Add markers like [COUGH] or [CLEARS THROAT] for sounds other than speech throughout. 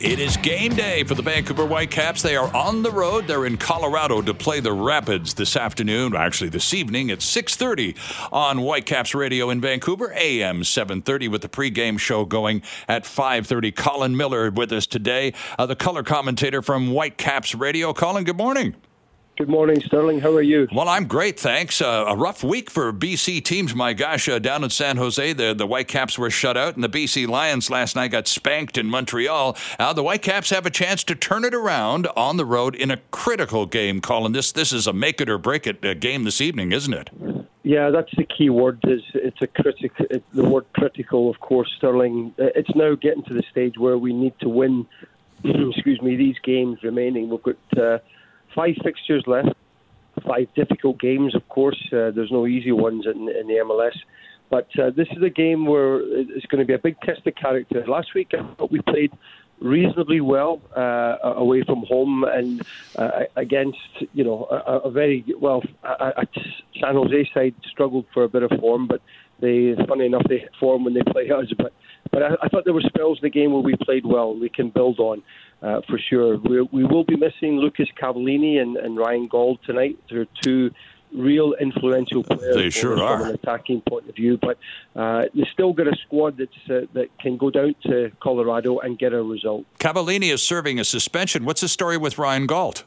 It is game day for the Vancouver Whitecaps. They are on the road. They're in Colorado to play the Rapids this afternoon. Actually, this evening at 6:30 on Whitecaps Radio in Vancouver, AM 7:30 with the pregame show going at 5:30. Colin Miller with us today, uh, the color commentator from Whitecaps Radio. Colin, good morning. Good morning, Sterling. How are you? Well, I'm great, thanks. Uh, a rough week for BC teams. My gosh, uh, down in San Jose, the, the Whitecaps were shut out, and the BC Lions last night got spanked in Montreal. Uh, the Whitecaps have a chance to turn it around on the road in a critical game, Colin. This this is a make it or break it uh, game this evening, isn't it? Yeah, that's the key word. Is it's a critical. The word critical, of course, Sterling. Uh, it's now getting to the stage where we need to win. [CLEARS THROAT] excuse me. These games remaining. We've got uh, five fixtures left, five difficult games. Of course, uh, there's no easy ones in, in the MLS. But uh, this is a game where it's going to be a big test of character. Last week, I thought we played reasonably well uh, away from home and uh, against you know a, a very well a, a San Jose side struggled for a bit of form, but they funny enough they hit form when they [LAUGHS] play us. But but I, I thought there were spells in the game where we played well. and We can build on uh, for sure. We, we will be missing Lucas Cavallini and, and Ryan Gauld tonight. They're two real influential players they sure are. from an attacking point of view. But uh, they still got a squad that's uh, that can go down to Colorado and get a result. Cavallini is serving a suspension. What's the story with Ryan Gauld?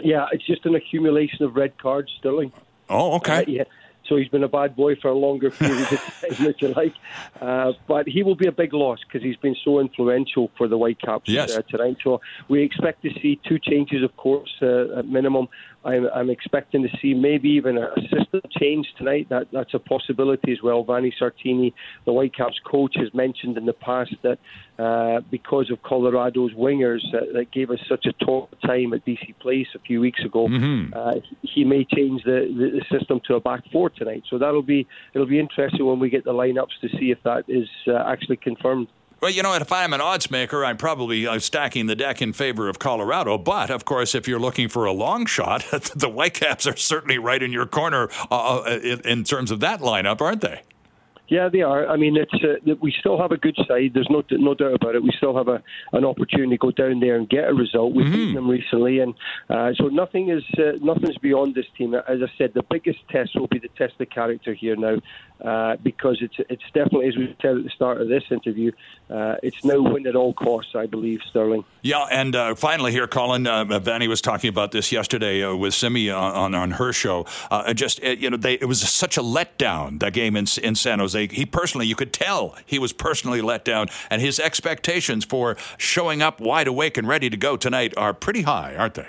Yeah, it's just an accumulation of red cards, Sterling. Oh, okay. Uh, yeah. So he's been a bad boy for a longer period of [LAUGHS] time, if you like. Uh, but he will be a big loss because he's been so influential for the Whitecaps yes. uh, tonight. So we expect to see two changes, of course, uh, at minimum. I'm, I'm expecting to see maybe even a system change tonight. That that's a possibility as well. Vanni Sartini, the Whitecaps coach, has mentioned in the past that uh, because of Colorado's wingers uh, that gave us such a tough time at BC Place a few weeks ago, mm-hmm. uh, he may change the, the, the, system to a back four tonight. So that'll be it'll be interesting when we get the lineups to see if that is uh, actually confirmed. Well, you know, if I'm an odds maker, I'm probably uh, stacking the deck in favor of Colorado. But of course, if you're looking for a long shot, [LAUGHS] the Whitecaps are certainly right in your corner uh, uh in terms of that lineup, aren't they? Yeah, they are. I mean, it's uh, we still have a good side. There's no no doubt about it. We still have a an opportunity to go down there and get a result. We've mm-hmm. beaten them recently, and uh, so nothing is uh, nothing's beyond this team. As I said, the biggest test will be the test of character here now, uh, because it's it's definitely as we said at the start of this interview, uh, it's no win at all costs. I believe Sterling. Yeah, and uh, finally here, Colin uh, Vanni was talking about this yesterday with Simi on, on her show. just you know, they, it was such a letdown that game in in San Jose he personally, you could tell he was personally let down, and his expectations for showing up wide awake and ready to go tonight are pretty high, aren't they?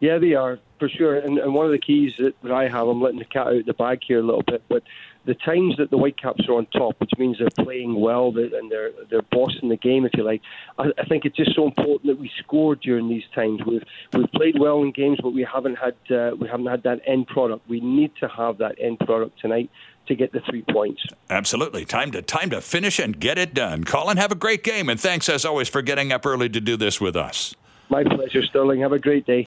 Yeah, they are for sure. And, and one of the keys that, that I have, I'm letting the cat out of the bag here a little bit, but the times that the Whitecaps are on top, which means they're playing well and they're they're bossing the game, if you like. I, I think it's just so important that we score during these times. We've we've played well in games, but we haven't had uh, we haven't had that end product. We need to have that end product tonight to get the three points. Absolutely. Time to time to finish and get it done. Colin, have a great game and thanks as always for getting up early to do this with us. My pleasure, Sterling. Have a great day.